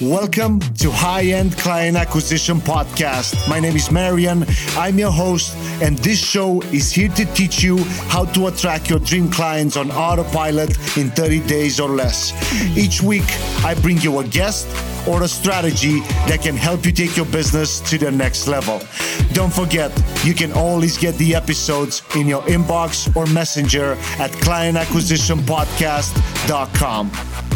Welcome to High End Client Acquisition Podcast. My name is Marian. I'm your host, and this show is here to teach you how to attract your dream clients on autopilot in 30 days or less. Each week, I bring you a guest or a strategy that can help you take your business to the next level. Don't forget, you can always get the episodes in your inbox or messenger at clientacquisitionpodcast.com.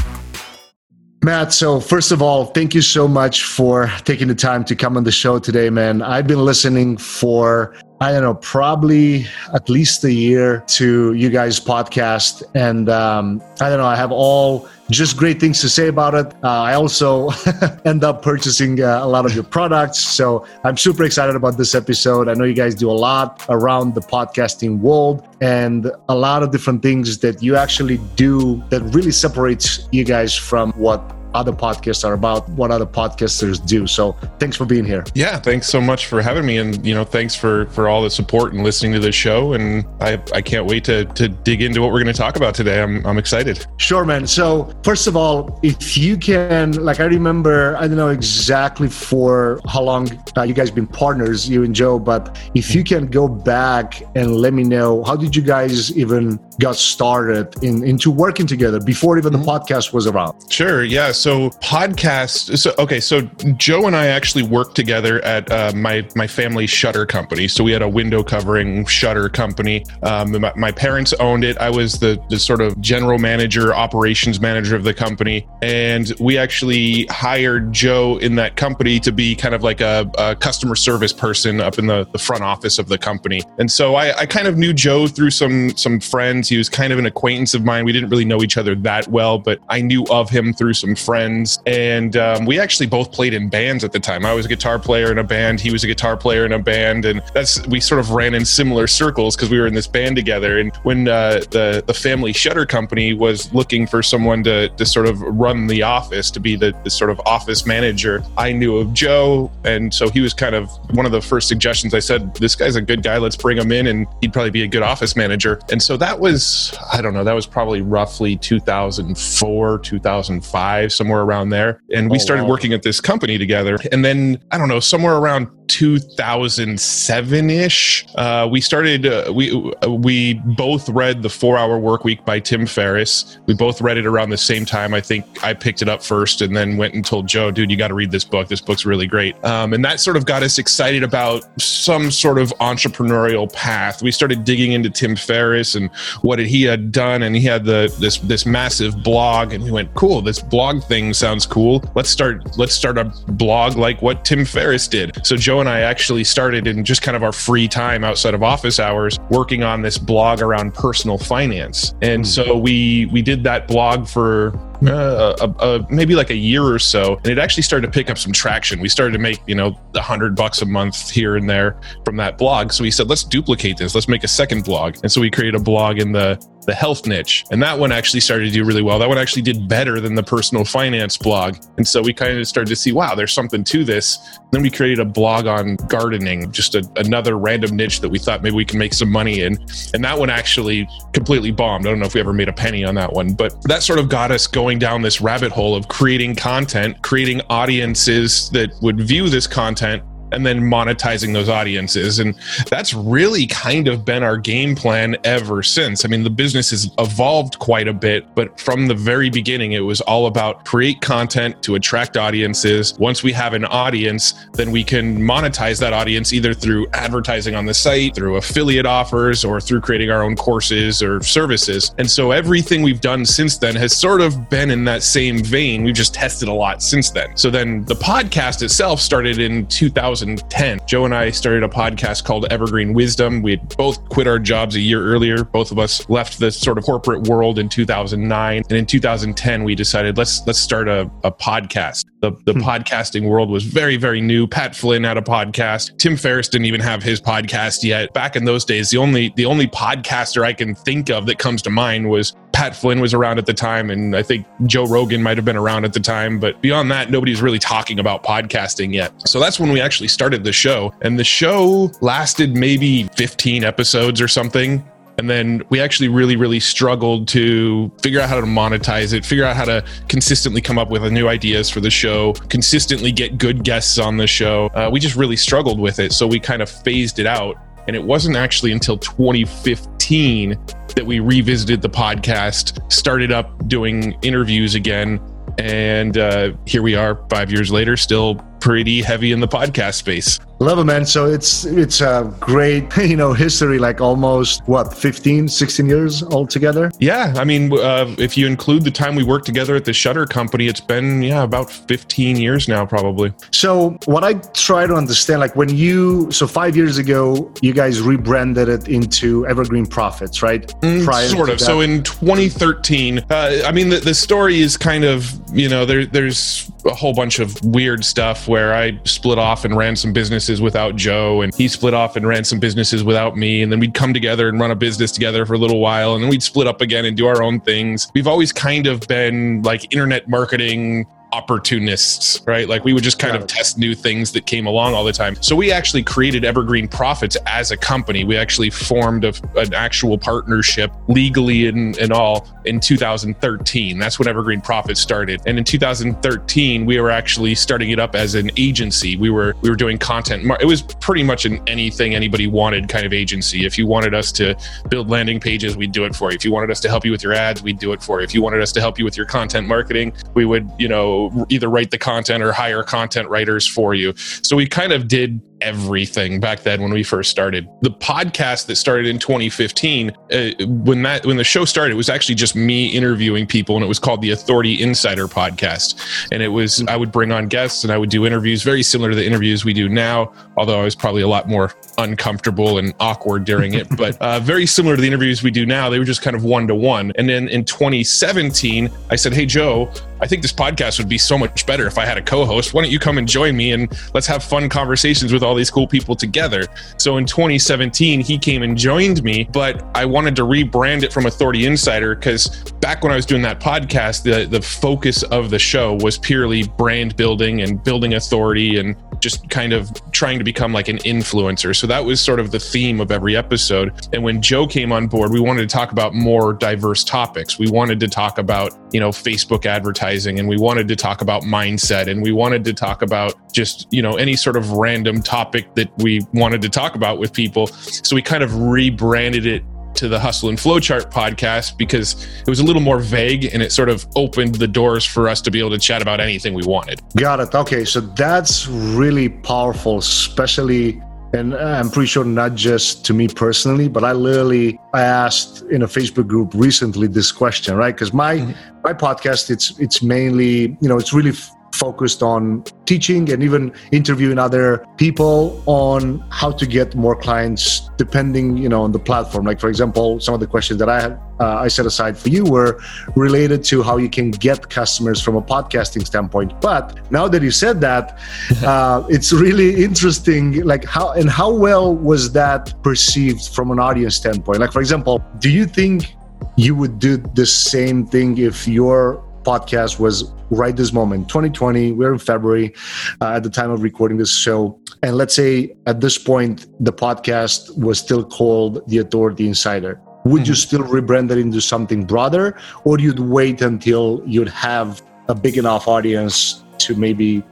Matt, so first of all, thank you so much for taking the time to come on the show today, man. I've been listening for, I don't know, probably at least a year to you guys' podcast. And um, I don't know, I have all just great things to say about it. Uh, I also end up purchasing uh, a lot of your products. So I'm super excited about this episode. I know you guys do a lot around the podcasting world and a lot of different things that you actually do that really separates you guys from what other podcasts are about, what other podcasters do. So thanks for being here. Yeah, thanks so much for having me, and you know, thanks for for all the support and listening to this show. And I I can't wait to to dig into what we're going to talk about today. I'm I'm excited. Sure, man. So first of all, if you can, like, I remember, I don't know exactly for how long uh, you guys been partners, you and Joe, but if you can go back and let me know how did you guys even got started in into working together before even the mm-hmm. podcast was around? Sure. Yeah so podcast so okay so joe and i actually worked together at uh, my my family shutter company. So we had a window covering shutter company. Um, my, my, parents owned it. I was the, the sort of general manager operations manager of the company. And we actually hired joe in that company to be kind of like a, a customer service person up in the, the front office of the company. And so I, I kind of knew joe through some some friends. He was kind of an acquaintance of mine. We didn't really know each other that well but i knew of him through some friends friends, and um, we actually both played in bands at the time. I was a guitar player in a band, he was a guitar player in a band, and that's we sort of ran in similar circles because we were in this band together. And when uh, the the family shutter company was looking for someone to to sort of run the office, to be the, the sort of office manager, I knew of Joe, and so he was kind of one of the first suggestions. I said, "This guy's a good guy. Let's bring him in, and he'd probably be a good office manager." And so that was I don't know, that was probably roughly 2004, 2005 somewhere around there. And we oh, started wow. working at this company together. And then, I don't know, somewhere around 2007 ish, uh, we started, uh, we, we both read The Four Hour Work Week by Tim Ferriss. We both read it around the same time. I think I picked it up first and then went and told Joe, dude, you got to read this book. This book's really great. Um, and that sort of got us excited about some sort of entrepreneurial path. We started digging into Tim Ferriss and what he had done. And he had the, this, this massive blog and we went, cool, this blog thing sounds cool. Let's start let's start a blog like what Tim Ferriss did. So Joe and I actually started in just kind of our free time outside of office hours working on this blog around personal finance. And hmm. so we we did that blog for uh, a, a, maybe like a year or so, and it actually started to pick up some traction. We started to make you know a hundred bucks a month here and there from that blog. So we said, let's duplicate this. Let's make a second blog, and so we created a blog in the the health niche. And that one actually started to do really well. That one actually did better than the personal finance blog. And so we kind of started to see, wow, there's something to this. And then we created a blog on gardening, just a, another random niche that we thought maybe we can make some money in. And that one actually completely bombed. I don't know if we ever made a penny on that one, but that sort of got us going down this rabbit hole of creating content, creating audiences that would view this content and then monetizing those audiences. And that's really kind of been our game plan ever since. I mean, the business has evolved quite a bit, but from the very beginning, it was all about create content to attract audiences. Once we have an audience, then we can monetize that audience either through advertising on the site, through affiliate offers, or through creating our own courses or services. And so everything we've done since then has sort of been in that same vein. We've just tested a lot since then. So then the podcast itself started in 2000. 2010. Joe and I started a podcast called Evergreen Wisdom. We had both quit our jobs a year earlier. Both of us left the sort of corporate world in 2009. And in 2010, we decided let's let's start a, a podcast. The, the hmm. podcasting world was very, very new. Pat Flynn had a podcast. Tim Ferriss didn't even have his podcast yet. Back in those days, the only the only podcaster I can think of that comes to mind was Pat Flynn was around at the time, and I think Joe Rogan might have been around at the time. But beyond that, nobody's really talking about podcasting yet. So that's when we actually started the show. And the show lasted maybe 15 episodes or something And then we actually really, really struggled to figure out how to monetize it, figure out how to consistently come up with new ideas for the show, consistently get good guests on the show. Uh, we just really struggled with it. So we kind of phased it out. And it wasn't actually until 2015 that we revisited the podcast, started up doing interviews again. And uh, here we are five years later, still pretty heavy in the podcast space. Love it, man. So it's it's a great, you know, history, like almost what, 15, 16 years altogether? Yeah. I mean, uh, if you include the time we worked together at the Shutter Company, it's been, yeah, about 15 years now, probably. So what I try to understand, like when you, so five years ago, you guys rebranded it into Evergreen Profits, right? Mm, sort of. So in 2013, uh, I mean, the, the story is kind of, you know, there, there's a whole bunch of weird stuff where I split off and ran some businesses without Joe, and he split off and ran some businesses without me. And then we'd come together and run a business together for a little while, and then we'd split up again and do our own things. We've always kind of been like internet marketing opportunists, right? Like we would just kind of test new things that came along all the time. So we actually created Evergreen Profits as a company. We actually formed a, an actual partnership legally and, and all in 2013. That's when Evergreen Profits started. And in 2013, we were actually starting it up as an agency. We were we were doing content. It was pretty much an anything anybody wanted kind of agency. If you wanted us to build landing pages, we'd do it for you. If you wanted us to help you with your ads, we'd do it for you. If you wanted us to help you with your content marketing, we would, you know, either write the content or hire content writers for you. So we kind of did everything back then when we first started. The podcast that started in 2015, uh, when that when the show started, it was actually just me interviewing people, and it was called the Authority Insider Podcast. And it was I would bring on guests and I would do interviews very similar to the interviews we do now, although I was probably a lot more uncomfortable and awkward during it, but uh, very similar to the interviews we do now. They were just kind of one to one. And then in 2017, I said, "Hey Joe, I think this podcast would be so much better if I had a co-host. Why don't you come and join me and let's have fun conversations with all these cool people together. So in 2017, he came and joined me, but I wanted to rebrand it from Authority Insider because back when I was doing that podcast, the, the focus of the show was purely brand building and building authority and just kind of trying to become like an influencer. So that was sort of the theme of every episode. And when Joe came on board, we wanted to talk about more diverse topics. We wanted to talk about, you know, Facebook advertising and we wanted to talk about mindset and we wanted to talk about just, you know, any sort of random topic that we wanted to talk about with people. So we kind of rebranded it to the Hustle and Flowchart podcast because it was a little more vague and it sort of opened the doors for us to be able to chat about anything we wanted. Got it. Okay. So that's really powerful, especially and I'm pretty sure not just to me personally, but I literally I asked in a Facebook group recently this question, right? Because my mm-hmm. my podcast it's it's mainly you know it's really focused on teaching and even interviewing other people on how to get more clients depending you know on the platform. Like for example some of the questions that i had uh, i set aside for you were related to how you can get customers from a podcasting standpoint. But now that you said that uh, it's really interesting like how and how well was that perceived from an audience standpoint? Like for example do you think you would do the same thing if your podcast was right this moment 2020 we're in february uh, at the time of recording this show. And let's say at this point the podcast was still called the authority insider. Would mm-hmm. you still rebrand it into something broader or you'd wait until you'd have a big enough audience to maybe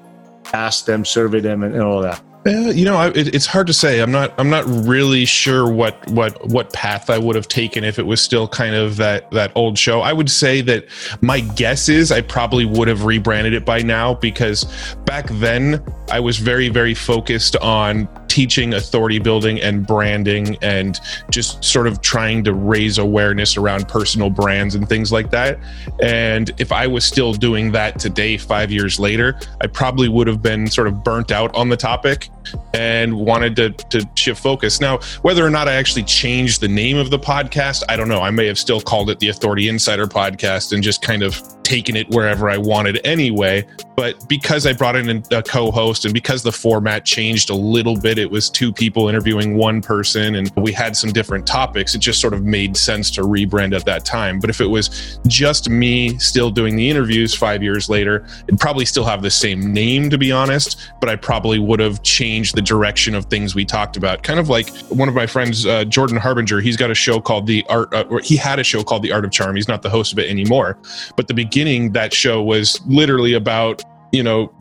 ask them survey them and, and all that uh, you know, I, it, it's hard to say. I'm not. I'm not really sure what what what path I would have taken if it was still kind of that that old show. I would say that my guess is I probably would have rebranded it by now because back then I was very very focused on teaching authority building and branding and just sort of trying to raise awareness around personal brands and things like that. And if I was still doing that today, five years later, I probably would have been sort of burnt out on the topic and wanted to, to shift focus. Now, whether or not I actually changed the name of the podcast, I don't know. I may have still called it the Authority Insider Podcast and just kind of taken it wherever I wanted anyway. But because I brought in a co host and because the format changed a little bit, it was two people interviewing one person and we had some different topics. It just sort of made sense to rebrand at that time. But if it was just me still doing the interviews five years later, it'd probably still have the same name, to be honest. But I probably would have changed change the direction of things we talked about. Kind of like one of my friends, uh, Jordan Harbinger, he's got a show called The Art, uh, he had a show called The Art of Charm. He's not the host of it anymore. But the beginning, that show was literally about you know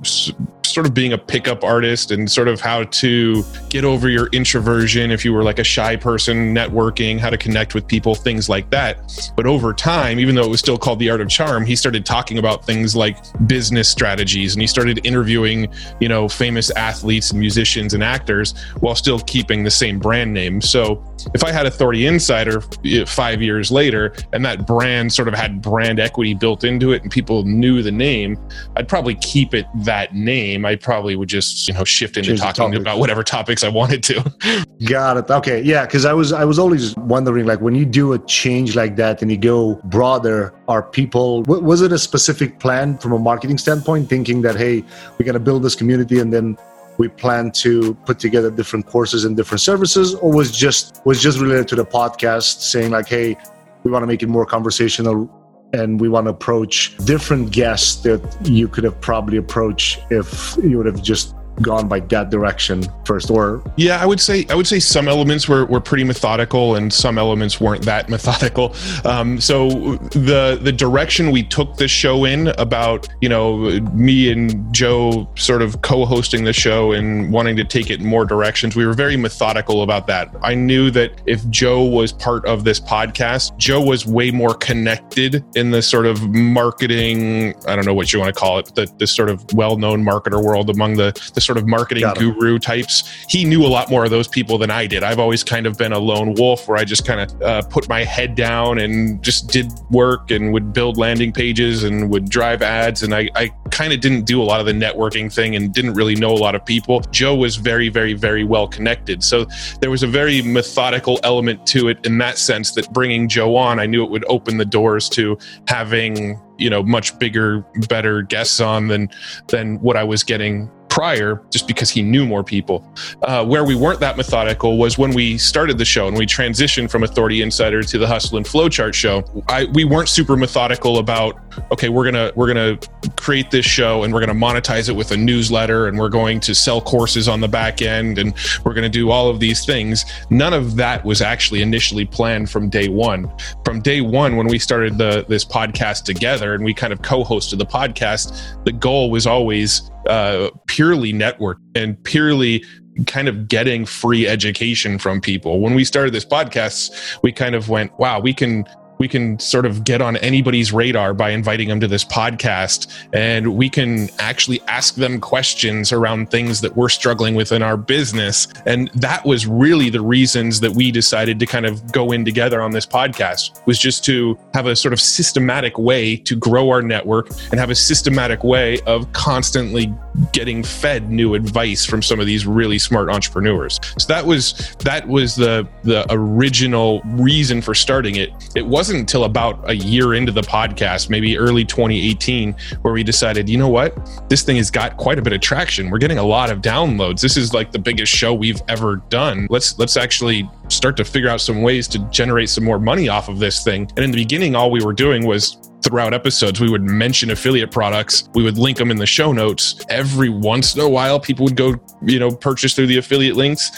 sort of being a pickup artist and sort of how to get over your introversion if you were like a shy person networking how to connect with people things like that. But over time even though it was still called the art of charm he started talking about things like business strategies and he started interviewing you know famous athletes and musicians and actors while still keeping the same brand name. So if i had authority insider eh, five years later and that brand sort of had brand equity built into it and people knew the name i'd probably keep it that name I probably would just you know shift into talking about whatever topics I wanted to. Got it. Okay, yeah, because I was I was always wondering like when you do a change like that and you go broader, are people was it a specific plan from a marketing standpoint, thinking that hey, we're gonna build this community and then we plan to put together different courses and different services, or was just was just related to the podcast, saying like hey, we want to make it more conversational and we want to approach different guests that you could have probably approached if you would have just gone by that direction first or? Yeah i would say i would say some elements were, were pretty methodical and some elements weren't that methodical. Um, so the the direction we took the show in about you know me and joe sort of co-hosting the show and wanting to take it more directions we were very methodical about that. I knew that if joe was part of this podcast joe was way more connected in the sort of marketing i don't know what you want to call it the, the sort of well-known marketer world among the, the sort of marketing guru types. He knew a lot more of those people than I did. I've always kind of been a lone wolf where I just kind of uh, put my head down and just did work and would build landing pages and would drive ads. And I, I kind of didn't do a lot of the networking thing and didn't really know a lot of people. Joe was very, very, very well connected. So there was a very methodical element to it in that sense that bringing Joe on, I knew it would open the doors to having you know much bigger better guests on than than what i was getting prior just because he knew more people. Uh, where we weren't that methodical was when we started the show and we transitioned from Authority Insider to the Hustle and Flowchart show. I, we weren't super methodical about okay, we're gonna we're gonna create this show and we're gonna monetize it with a newsletter and we're going to sell courses on the back end and we're gonna do all of these things. None of that was actually initially planned from day one. From day one, when we started the this podcast together and we kind of co-hosted the podcast, the goal was always uh, purely network and purely kind of getting free education from people. When we started this podcast, we kind of went, wow, we can we can sort of get on anybody's radar by inviting them to this podcast and we can actually ask them questions around things that we're struggling with in our business. And that was really the reasons that we decided to kind of go in together on this podcast was just to have a sort of systematic way to grow our network and have a systematic way of constantly getting fed new advice from some of these really smart entrepreneurs. So that was that was the the original reason for starting it. It wasn't wasn't until about a year into the podcast, maybe early 2018, where we decided, you know what, this thing has got quite a bit of traction. We're getting a lot of downloads. This is like the biggest show we've ever done. Let's let's actually start to figure out some ways to generate some more money off of this thing. And in the beginning, all we were doing was throughout episodes we would mention affiliate products. We would link them in the show notes. Every once in a while people would go you know purchase through the affiliate links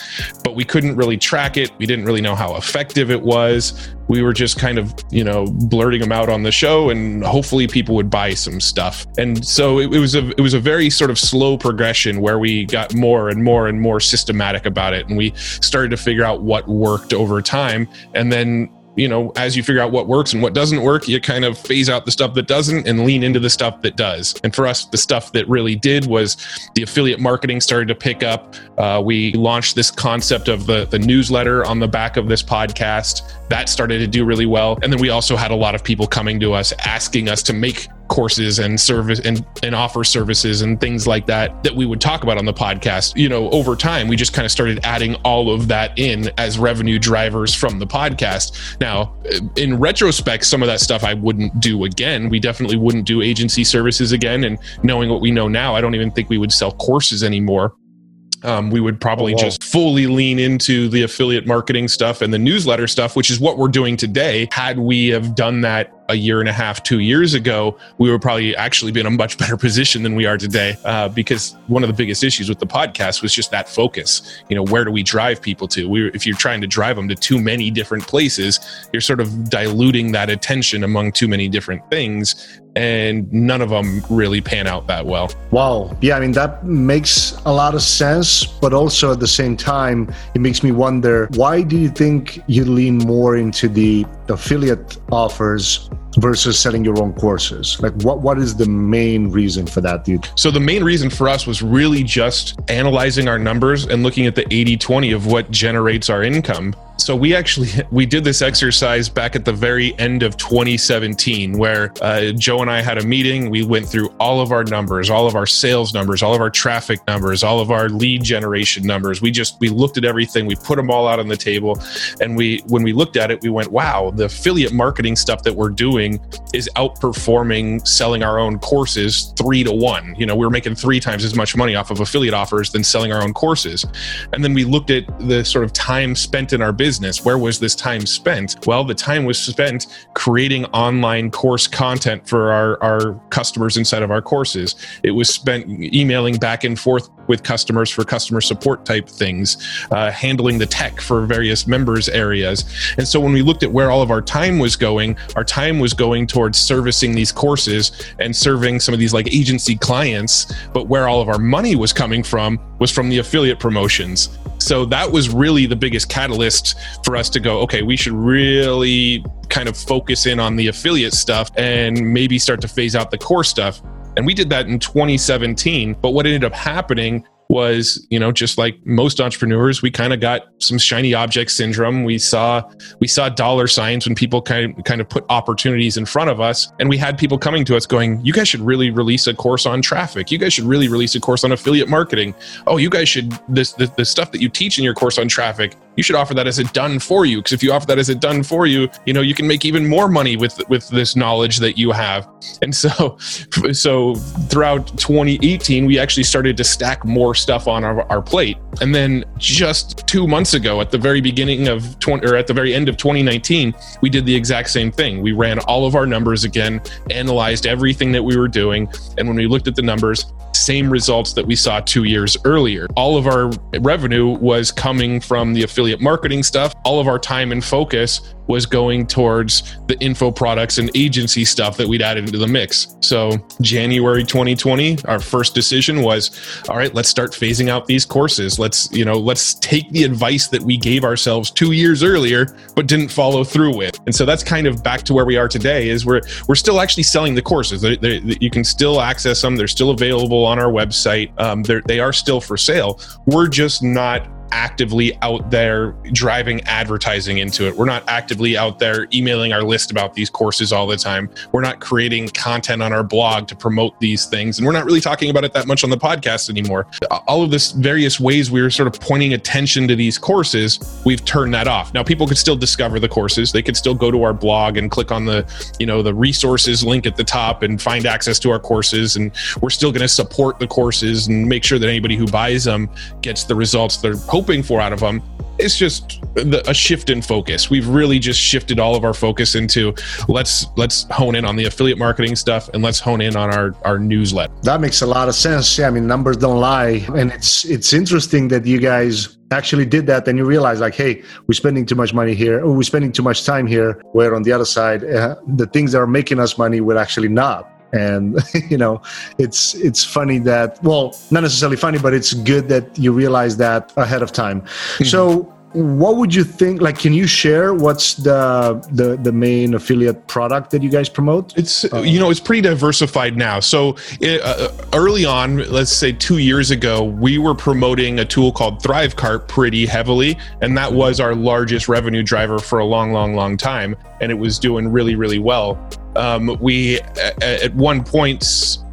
but we couldn't really track it. We didn't really know how effective it was. We were just kind of you know blurting them out on the show and hopefully people would buy some stuff. And so it, it was a it was a very sort of slow progression where we got more and more and more systematic about it. And we started to figure out what worked over time and then you know, as you figure out what works and what doesn't work, you kind of phase out the stuff that doesn't and lean into the stuff that does. And for us, the stuff that really did was the affiliate marketing started to pick up. Uh, we launched this concept of the, the newsletter on the back of this podcast. That started to do really well. And then we also had a lot of people coming to us asking us to make courses and service and, and offer services and things like that that we would talk about on the podcast. You know over time we just kind of started adding all of that in as revenue drivers from the podcast. Now in retrospect some of that stuff i wouldn't do again. We definitely wouldn't do agency services again. And knowing what we know now i don't even think we would sell courses anymore um, we would probably oh, just fully lean into the affiliate marketing stuff and the newsletter stuff, which is what we're doing today. Had we have done that a year and a half, two years ago, we would probably actually be in a much better position than we are today. Uh, because one of the biggest issues with the podcast was just that focus. You know, where do we drive people to? We, if you're trying to drive them to too many different places, you're sort of diluting that attention among too many different things and none of them really pan out that well. Wow. Yeah, I mean, that makes a lot of sense, but also at the same time, it makes me wonder why do you think you lean more into the affiliate offers versus selling your own courses? Like what what is the main reason for that, dude? So the main reason for us was really just analyzing our numbers and looking at the 80-20 of what generates our income so we actually we did this exercise back at the very end of 2017 where uh, joe and i had a meeting. We went through all of our numbers all of our sales numbers all of our traffic numbers all of our lead generation numbers. We just we looked at everything. We put them all out on the table. And we when we looked at it we went wow the affiliate marketing stuff that we're doing is outperforming selling our own courses three to one. You know we we're making three times as much money off of affiliate offers than selling our own courses. And then we looked at the sort of time spent in our business business. Where was this time spent? Well, the time was spent creating online course content for our, our customers inside of our courses. It was spent emailing back and forth with customers for customer support type things, uh, handling the tech for various members areas. And so when we looked at where all of our time was going, our time was going towards servicing these courses and serving some of these like agency clients. But where all of our money was coming from was from the affiliate promotions. So that was really the biggest catalyst for us to go, okay, we should really kind of focus in on the affiliate stuff and maybe start to phase out the core stuff. And we did that in 2017. But what ended up happening was you know just like most entrepreneurs we kind of got some shiny object syndrome. We saw we saw dollar signs when people kind of kind of put opportunities in front of us and we had people coming to us going you guys should really release a course on traffic. You guys should really release a course on affiliate marketing. Oh you guys should this the, the stuff that you teach in your course on traffic you should offer that as a done for you because if you offer that as a done for you you know you can make even more money with with this knowledge that you have. And so so throughout 2018 we actually started to stack more stuff on our, our plate. And then just two months ago at the very beginning of 20 or at the very end of 2019 we did the exact same thing. We ran all of our numbers again analyzed everything that we were doing. And when we looked at the numbers same results that we saw two years earlier. All of our revenue was coming from the affiliate marketing stuff. All of our time and focus was going towards the info products and agency stuff that we'd added into the mix. So, January 2020, our first decision was, all right, let's start phasing out these courses. Let's, you know, let's take the advice that we gave ourselves 2 years earlier but didn't follow through with. And so that's kind of back to where we are today is we're we're still actually selling the courses. They, they, you can still access them. They're still available on our website. Um, they are still for sale. We're just not actively out there driving advertising into it. We're not actively out there emailing our list about these courses all the time. We're not creating content on our blog to promote these things. And we're not really talking about it that much on the podcast anymore. All of this various ways we are sort of pointing attention to these courses, we've turned that off. Now people could still discover the courses. They could still go to our blog and click on the, you know, the resources link at the top and find access to our courses. And we're still going to support the courses and make sure that anybody who buys them gets the results they're hoping hoping for out of them. It's just a shift in focus. We've really just shifted all of our focus into let's let's hone in on the affiliate marketing stuff and let's hone in on our our newsletter. That makes a lot of sense. Yeah, I mean numbers don't lie, and it's it's interesting that you guys actually did that and you realize like hey we're spending too much money here or we're spending too much time here where on the other side uh, the things that are making us money will actually not and you know it's it's funny that well not necessarily funny but it's good that you realize that ahead of time. Mm-hmm. so what would you think like can you share what's the the, the main affiliate product that you guys promote? It's uh, you know it's pretty diversified now. So it, uh, early on let's say two years ago we were promoting a tool called thrivecart pretty heavily and that was our largest revenue driver for a long long long time and it was doing really really well um, we at one point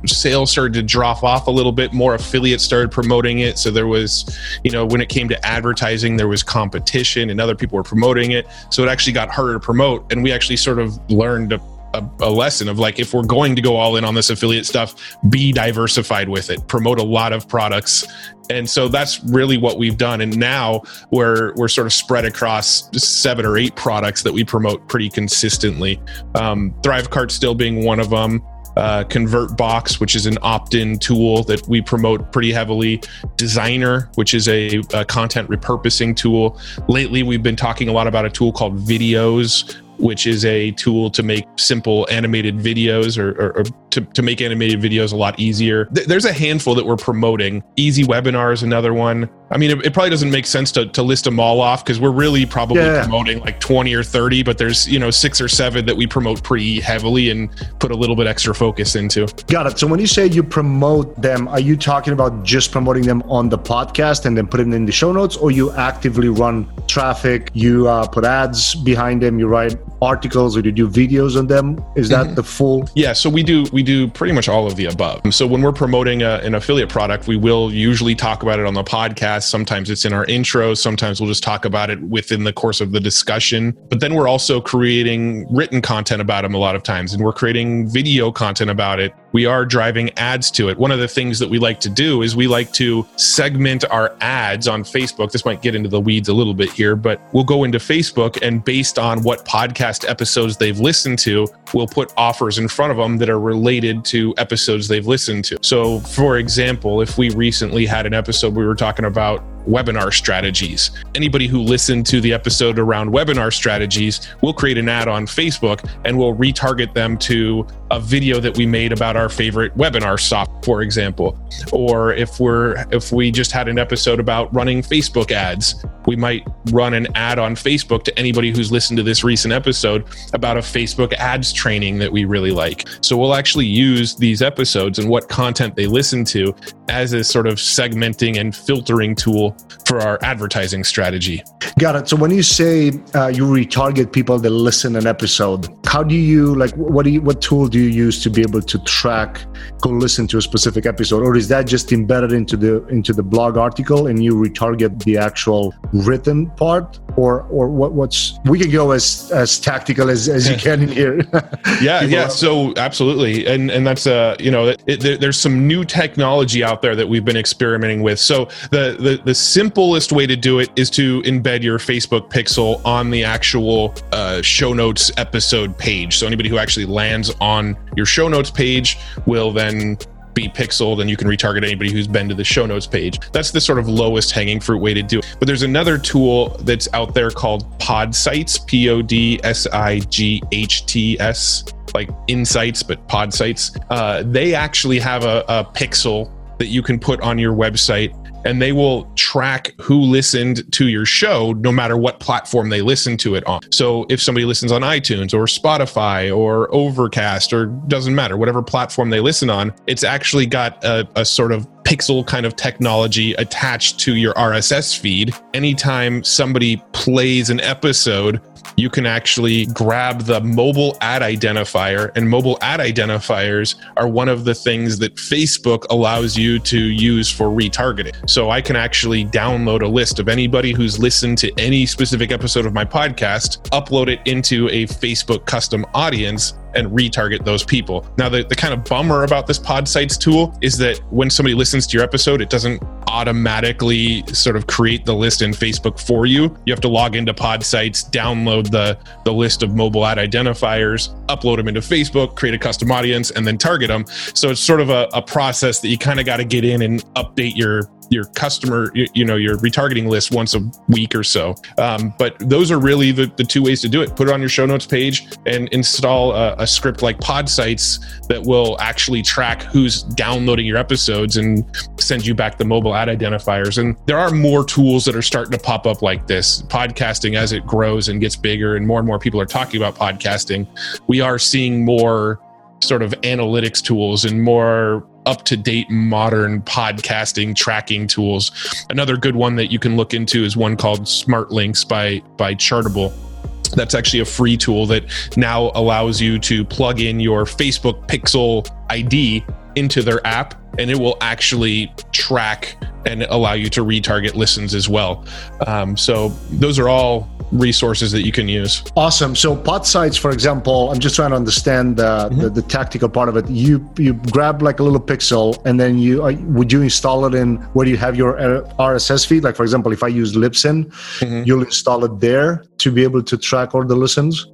sales started to drop off a little bit. More affiliates started promoting it. So there was you know when it came to advertising there was competition and other people were promoting it. So it actually got harder to promote. And we actually sort of learned to a, a, lesson of like if we're going to go all in on this affiliate stuff be diversified with it. Promote a lot of products. And so that's really what we've done. And now we're we're sort of spread across seven or eight products that we promote pretty consistently. Um, thrivecart still being one of them uh, ConvertBox, which is an opt-in tool that we promote pretty heavily. Designrr, which is a, a, content repurposing tool. Lately, we've been talking a lot about a tool called Videos, which is a tool to make simple animated videos or, or, or to, to make animated videos a lot easier. Th- there's a handful that we're promoting. Easy Webinar is another one. I mean, it, it probably doesn't make sense to, to list them all off because we're really probably yeah. promoting like 20 or 30, but there's, you know, six or seven that we promote pretty heavily and put a little bit extra focus into. Got it. So when you say you promote them, are you talking about just promoting them on the podcast and then putting in the show notes, or you actively run traffic, you uh, put ads behind them, you write articles or you do videos on them? Is that mm-hmm. the full? Yeah. So we do, we do pretty much all of the above. So when we're promoting a, an affiliate product, we will usually talk about it on the podcast. Sometimes it's in our intro. Sometimes we'll just talk about it within the course of the discussion. But then we're also creating written content about them a lot of times, and we're creating video content about it. We are driving ads to it. One of the things that we like to do is we like to segment our ads on Facebook. This might get into the weeds a little bit here, but we'll go into Facebook and based on what podcast episodes they've listened to, we'll put offers in front of them that are related to episodes they've listened to. So, for example, if we recently had an episode we were talking about webinar strategies. Anybody who listened to the episode around webinar strategies, we'll create an ad on Facebook and we'll retarget them to a video that we made about our favorite webinar stop, for example. Or if we're if we just had an episode about running Facebook ads, we might run an ad on Facebook to anybody who's listened to this recent episode about a Facebook ads training that we really like. So we'll actually use these episodes and what content they listen to as a sort of segmenting and filtering tool for our advertising strategy. Got it. So when you say uh, you retarget people that listen an episode, how do you like? What do you? What tool do you use to be able to track who listen to a specific episode, or is that just embedded into the into the blog article and you retarget the actual written part? or or what, what's we can go as as tactical as, as you can in here yeah yeah so absolutely and and that's uh you know it, there's some new technology out there that we've been experimenting with so the, the the simplest way to do it is to embed your facebook pixel on the actual uh, show notes episode page so anybody who actually lands on your show notes page will then be pixeled and you can retarget anybody who's been to the show notes page. That's the sort of lowest hanging fruit way to do it. But there's another tool that's out there called Podsights, P O D S I G H T S, like insights, but Podsights. Uh, they actually have a, a pixel that you can put on your website and they will track who listened to your show no matter what platform they listen to it on. So if somebody listens on iTunes or Spotify or Overcast or doesn't matter, whatever platform they listen on, it's actually got a, a sort of pixel kind of technology attached to your RSS feed. Anytime somebody plays an episode, you can actually grab the mobile ad identifier, and mobile ad identifiers are one of the things that Facebook allows you to use for retargeting. So I can actually download a list of anybody who's listened to any specific episode of my podcast, upload it into a Facebook custom audience, and retarget those people. Now, the, the kind of bummer about this Podsights tool is that when somebody listens to your episode, it doesn't automatically sort of create the list in Facebook for you. You have to log into Podsights, download the, the list of mobile ad identifiers, upload them into Facebook, create a custom audience, and then target them. So it's sort of a, a process that you kind of got to get in and update your your customer, you, you, know, your retargeting list once a week or so. Um, but those are really the, the two ways to do it. Put it on your show notes page and install a, a script like Podsights that will actually track who's downloading your episodes and send you back the mobile ad identifiers. And there are more tools that are starting to pop up like this. Podcasting, as it grows and gets bigger, and more and more people are talking about podcasting, we are seeing more sort of analytics tools and more up to date modern podcasting tracking tools. Another good one that you can look into is one called Smart Links by by Chartable. That's actually a free tool that now allows you to plug in your Facebook Pixel ID into their app and it will actually track and allow you to retarget listens as well. Um, so those are all resources that you can use. Awesome. So Podsights, for example, I'm just trying to understand the, mm-hmm. the, the, tactical part of it. You you grab like a little pixel and then you uh, would you install it in where you have your RSS feed? Like for example, if I use Libsyn, mm-hmm. you'll install it there to be able to track all the listens.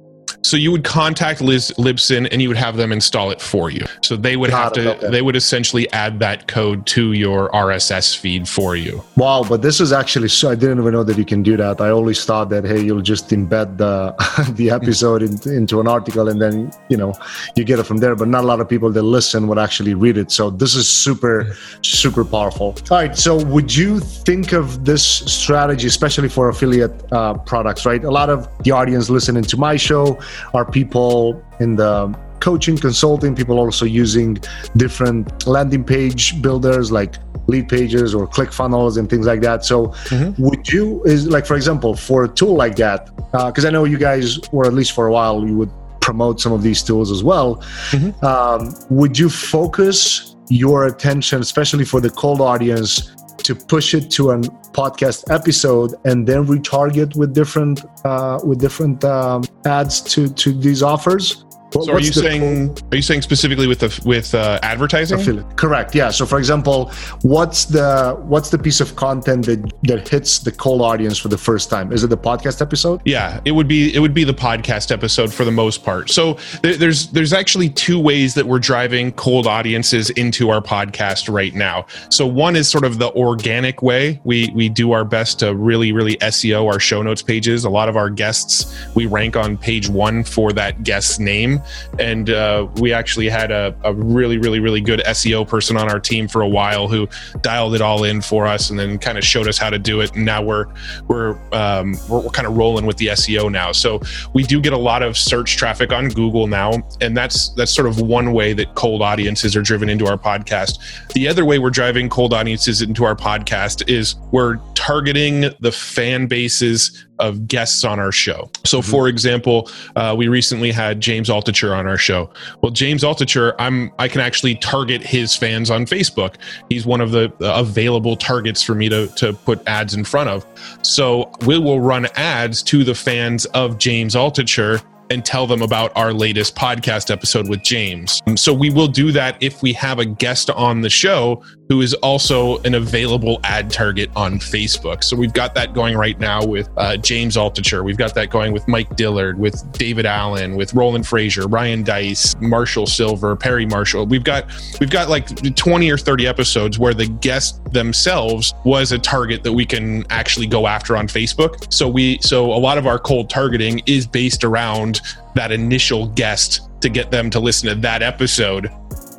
So you would contact Liz, Libsyn and you would have them install it for you. So they would Got have it, to, okay. they would essentially add that code to your RSS feed for you. Wow, but this is actually so. I didn't even know that you can do that. I always thought that hey, you'll just embed the the episode in, into an article and then you know you get it from there. But not a lot of people that listen would actually read it. So this is super super powerful. All right. So would you think of this strategy, especially for affiliate uh, products? Right. A lot of the audience listening to my show are people in the coaching consulting people also using different landing page builders like Leadpages or ClickFunnels and things like that so mm-hmm. would you is like for example for a tool like that because uh, i know you guys or at least for a while you would promote some of these tools as well mm-hmm. um, would you focus your attention especially for the cold audience to push it to a podcast episode and then retarget with different uh, with different um, ads to to these offers what, so are you saying? Are you saying specifically with the with uh, advertising? Affiliate. Correct. Yeah. So, for example, what's the what's the piece of content that that hits the cold audience for the first time? Is it the podcast episode? Yeah, it would be it would be the podcast episode for the most part. So there's there's actually two ways that we're driving cold audiences into our podcast right now. So one is sort of the organic way. We we do our best to really really SEO our show notes pages. A lot of our guests we rank on page one for that guest's name and uh, we actually had a, a, really, really, really good SEO person on our team for a while who dialed it all in for us, and then kind of showed us how to do it. And now we're we're um, we're, we're kind of rolling with the SEO now. So we do get a lot of search traffic on Google now, and that's that's sort of one way that cold audiences are driven into our podcast. The other way we're driving cold audiences into our podcast is we're targeting the fan bases of guests on our show. So, mm-hmm. for example, uh, we recently had James Altucher on our show. Well, James Altucher, I'm I can actually target his fans on Facebook. He's one of the available targets for me to to put ads in front of. So we will run ads to the fans of James Altucher and tell them about our latest podcast episode with James. So we will do that if we have a guest on the show who is also an available ad target on Facebook. So we've got that going right now with uh, James Altucher. We've got that going with Mike Dillard, with David Allen, with Roland Frasier, Ryan Deiss, Marshall Sylver, Perry Marshall. We've got we've got like 20 or 30 episodes where the guest themselves was a target that we can actually go after on Facebook. So we so a lot of our cold targeting is based around that initial guest to get them to listen to that episode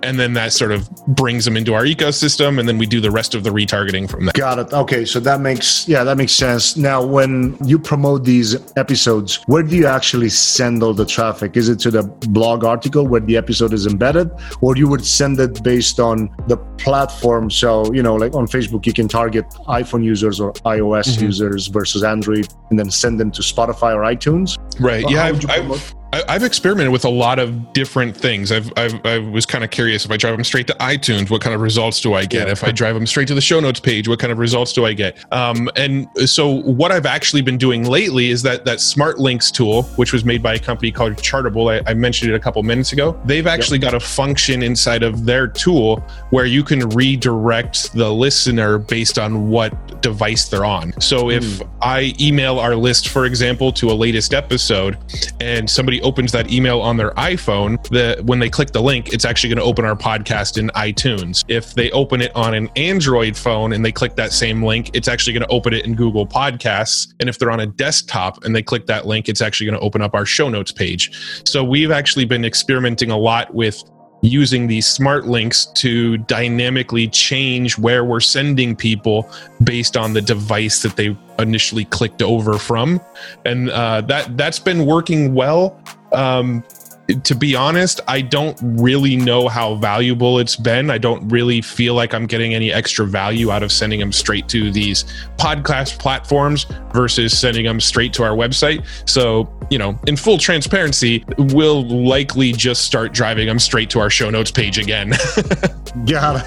and then that sort of brings them into our ecosystem and then we do the rest of the retargeting from there. Got it. Okay so that makes yeah that makes sense. Now when you promote these episodes where do you actually send all the traffic? Is it to the blog article where the episode is embedded or you would send it based on the platform? So you know like on facebook you can target iphone users or ios mm-hmm. users versus android and then send them to spotify or itunes? Right. Yeah I've, I've, I, have experimented with a lot of different things. I've, I've i was kind of curious if I drive them straight to iTunes, what kind of results do I get? Yeah. If I drive them straight to the show notes page, what kind of results do I get? Um, and so what I've actually been doing lately is that that Smart Links tool, which was made by a company called Chartable. I, I mentioned it a couple minutes ago. They've actually yep. got a function inside of their tool where you can redirect the listener based on what device they're on. So if mm. I email our list, for example, to a latest episode, and somebody opens that email on their iPhone, the when they click the link, it's actually going to open our podcast in iTunes. If they open it on an Android phone and they click that same link, it's actually going to open it in Google Podcasts. And if they're on a desktop and they click that link, it's actually going to open up our show notes page. So we've actually been experimenting a lot with using these smart links to dynamically change where we're sending people based on the device that they initially clicked over from. And uh, that that's been working well. Um, to be honest, I don't really know how valuable it's been. I don't really feel like I'm getting any extra value out of sending them straight to these podcast platforms versus sending them straight to our website. So, you know, in full transparency, we'll likely just start driving them straight to our show notes page again. yeah.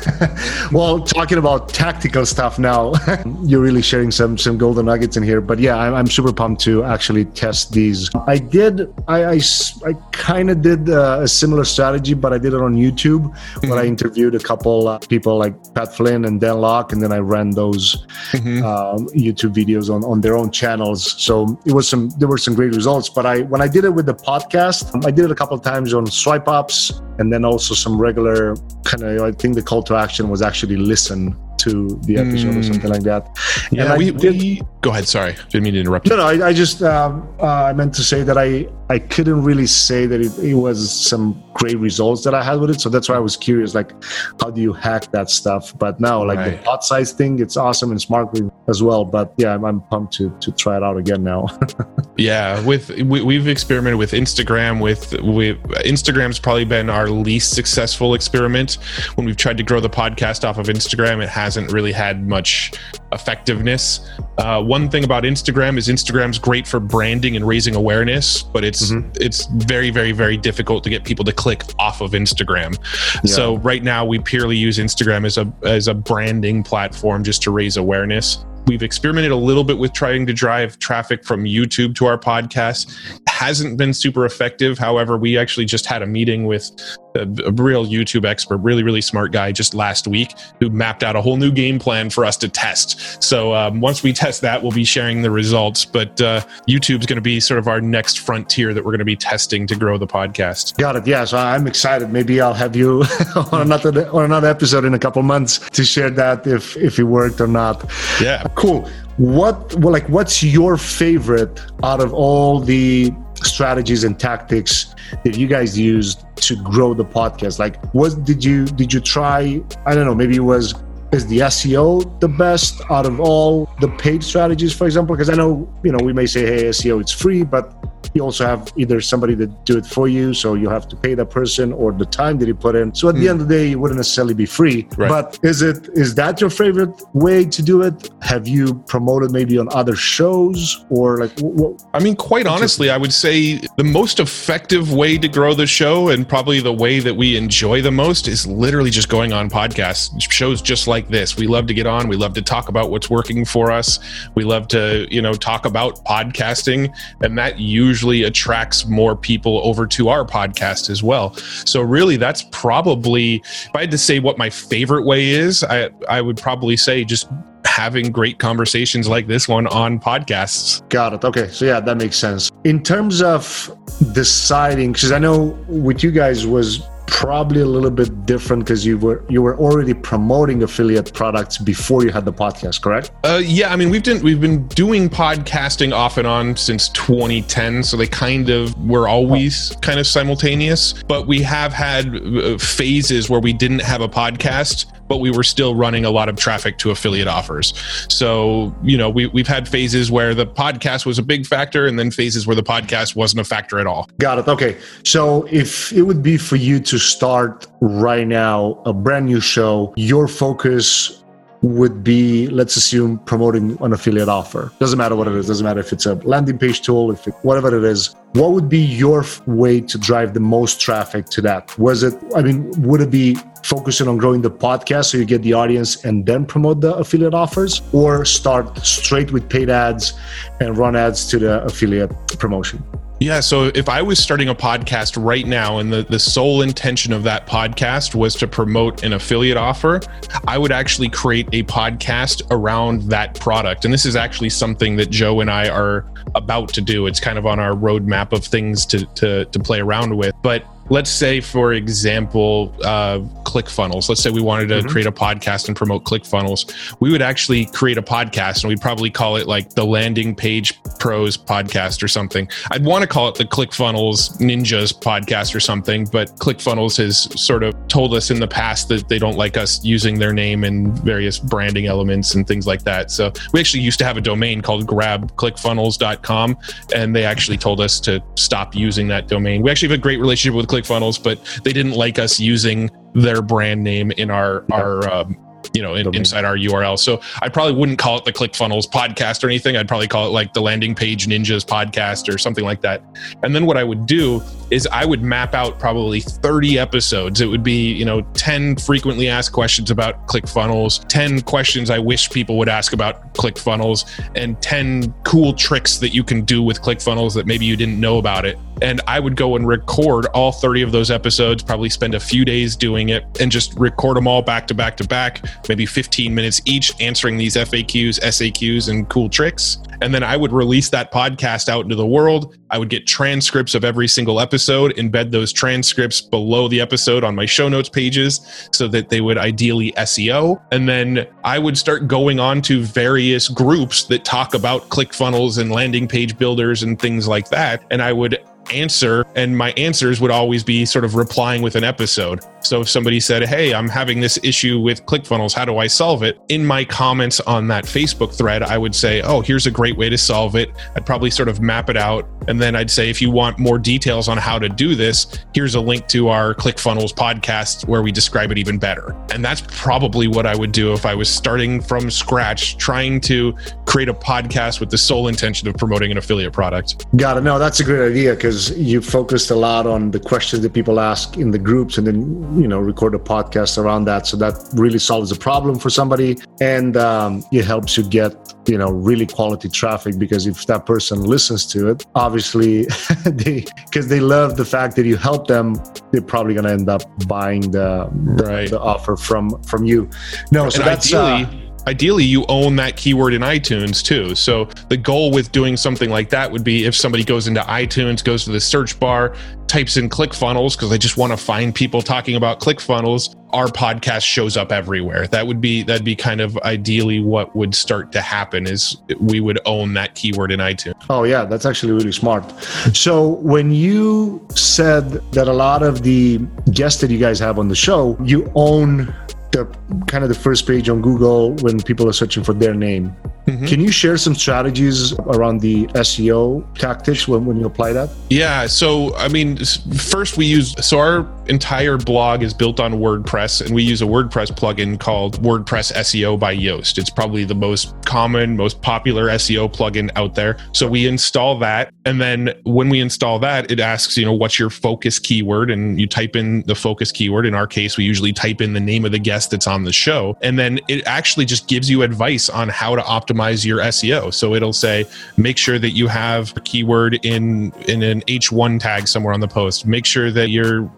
well, talking about tactical stuff now, you're really sharing some some golden nuggets in here. But yeah, I'm, I'm super pumped to actually test these. I did, I, I, I kind of did uh, a similar strategy, but I did it on YouTube mm-hmm. where I interviewed a couple uh, people like Pat Flynn and Dan Lok, and then I ran those mm-hmm. um, YouTube videos on, on their own channels. So it was some, there were some great results. But I, when I did it with the podcast, I did it a couple of times on swipe ups and then also some regular kind of, I think the call to action was actually listen to the episode mm. or something like that. Yeah, we, did, we, go ahead. Sorry, didn't mean to interrupt. No, no, I, I just um, uh, I meant to say that I I couldn't really say that it, it, was some great results that I had with it. So that's why I was curious, like, how do you hack that stuff? But now, like right. the Podsights thing, it's awesome and smart as well. But yeah, I'm, I'm pumped to to try it out again now. yeah, with we, have experimented with Instagram. With with Instagram's probably been our least successful experiment when we've tried to grow the podcast off of Instagram. It hasn't really had much effectiveness. Uh, one thing about Instagram is Instagram's great for branding and raising awareness, but it's mm-hmm. it's very very very difficult to get people to click off of Instagram. Yeah. So right now we purely use Instagram as a as a branding platform just to raise awareness. We've experimented a little bit with trying to drive traffic from YouTube to our podcast. Hasn't been super effective. However, we actually just had a meeting with a, a, real YouTube expert, really, really smart guy just last week who mapped out a whole new game plan for us to test. So um, once we test that, we'll be sharing the results. But uh, YouTube's going to be sort of our next frontier that we're going to be testing to grow the podcast. Got it. Yeah. So I'm excited. Maybe I'll have you on another on another episode in a couple months to share that if if it worked or not. Yeah. Cool. What well, like what's your favorite out of all the strategies and tactics that you guys used to grow the podcast? Like what did you did you try? I don't know, maybe it was is the SEO the best out of all the paid strategies, for example? Because I know, you know, we may say, hey, SEO, it's free, but you also have either somebody that do it for you, so you have to pay that person, or the time that you put in. So at mm. the hmm. end of the day, it wouldn't necessarily be free. Right. But is it is that your favorite way to do it? Have you promoted maybe on other shows, or like? What, I mean, quite honestly, I would say the most effective way to grow the show, and probably the way that we enjoy the most, is literally just going on podcasts, shows just like this. We love to get on. We love to talk about what's working for us. We love to, you know, talk about podcasting, and that usually usually attracts more people over to our podcast as well. So really that's probably if I had to say what my favorite way is, I I would probably say just having great conversations like this one on podcasts. Got it. Okay. So yeah, that makes sense. In terms of deciding because I know with you guys was probably a little bit different because you were you were already promoting affiliate products before you had the podcast, correct? Uh, yeah, I mean we've been we've been doing podcasting off and on since 2010, so they kind of were always kind of simultaneous. But we have had uh, phases where we didn't have a podcast but we were still running a lot of traffic to affiliate offers. So, you know, we, we've had phases where the podcast was a big factor and then phases where the podcast wasn't a factor at all. Got it. Okay. So, if it would be for you to start right now a brand new show, your focus would be let's assume promoting an affiliate offer. Doesn't matter what it is. Doesn't matter if it's a landing page tool if it, whatever it is. What would be your way to drive the most traffic to that? Was it i mean would it be focusing on growing the podcast so you get the audience and then promote the affiliate offers? Or start straight with paid ads and run ads to the affiliate promotion yeah. So if I was starting a podcast right now and the, the sole intention of that podcast was to promote an affiliate offer, I would actually create a podcast around that product. And this is actually something that Joe and I are about to do. It's kind of on our roadmap of things to, to, to play around with. But let's say, for example, uh, ClickFunnels. Let's say we wanted to mm-hmm. create a podcast and promote ClickFunnels. We would actually create a podcast and we'd probably call it like the Landing Page Pros podcast or something. I'd want to call it the ClickFunnels Ninjas podcast or something, but ClickFunnels has sort of told us in the past that they don't like us using their name and various branding elements and things like that. So we actually used to have a domain called grabclickfunnels.com and they actually told us to stop using that domain. We actually have a great relationship with ClickFunnels, but they didn't like us using their brand name in our yeah. our um, you know, in, inside our URL. So I probably wouldn't call it the ClickFunnels podcast or anything. I'd probably call it like the landing page ninjas podcast or something like that. And then what I would do is I would map out probably 30 episodes. It would be, you know, 10 frequently asked questions about ClickFunnels, 10 questions I wish people would ask about ClickFunnels, and 10 cool tricks that you can do with ClickFunnels that maybe you didn't know about it. And I would go and record all 30 of those episodes, probably spend a few days doing it and just record them all back to back to back maybe 15 minutes each answering these FAQs, SAQs, and cool tricks. And then I would release that podcast out into the world. I would get transcripts of every single episode, embed those transcripts below the episode on my show notes pages so that they would ideally SEO. And then I would start going on to various groups that talk about ClickFunnels and landing page builders and things like that. And I would answer and my answers would always be sort of replying with an episode so if somebody said hey i'm having this issue with clickfunnels how do i solve it? In my comments on that facebook thread i would say oh here's a great way to solve it. I'd probably sort of map it out. And then i'd say if you want more details on how to do this here's a link to our clickfunnels podcast where we describe it even better. And that's probably what i would do if i was starting from scratch trying to create a podcast with the sole intention of promoting an affiliate product. Got it. No that's a great idea because you focused a lot on the questions that people ask in the groups and then you know record a podcast around that. So that really solves a problem for somebody. And um, it helps you get you know really quality traffic because if that person listens to it obviously they because they love the fact that you help them they're probably going to end up buying the, the, right. the offer from from you. No so and that's ideally, uh, ideally you own that keyword in iTunes too. So the goal with doing something like that would be if somebody goes into iTunes, goes to the search bar, types in ClickFunnels because I just want to find people talking about ClickFunnels, our podcast shows up everywhere. That would be that'd be kind of ideally what would start to happen is we would own that keyword in iTunes. Oh yeah, that's actually really smart. So when you said that a lot of the guests that you guys have on the show, you own the kind of the first page on Google when people are searching for their name. Mm-hmm. Can you share some strategies around the SEO tactics when, when you apply that? Yeah. So, I mean, first we use, so our entire blog is built on WordPress, and we use a WordPress plugin called WordPress SEO by Yoast. It's probably the most common, most popular SEO plugin out there. So we install that. And then when we install that, it asks, you know, what's your focus keyword? And you type in the focus keyword. In our case, we usually type in the name of the guest that's on the show. And then it actually just gives you advice on how to optimize your SEO. So it'll say, make sure that you have a keyword in in an H1 tag somewhere on the post. Make sure that you're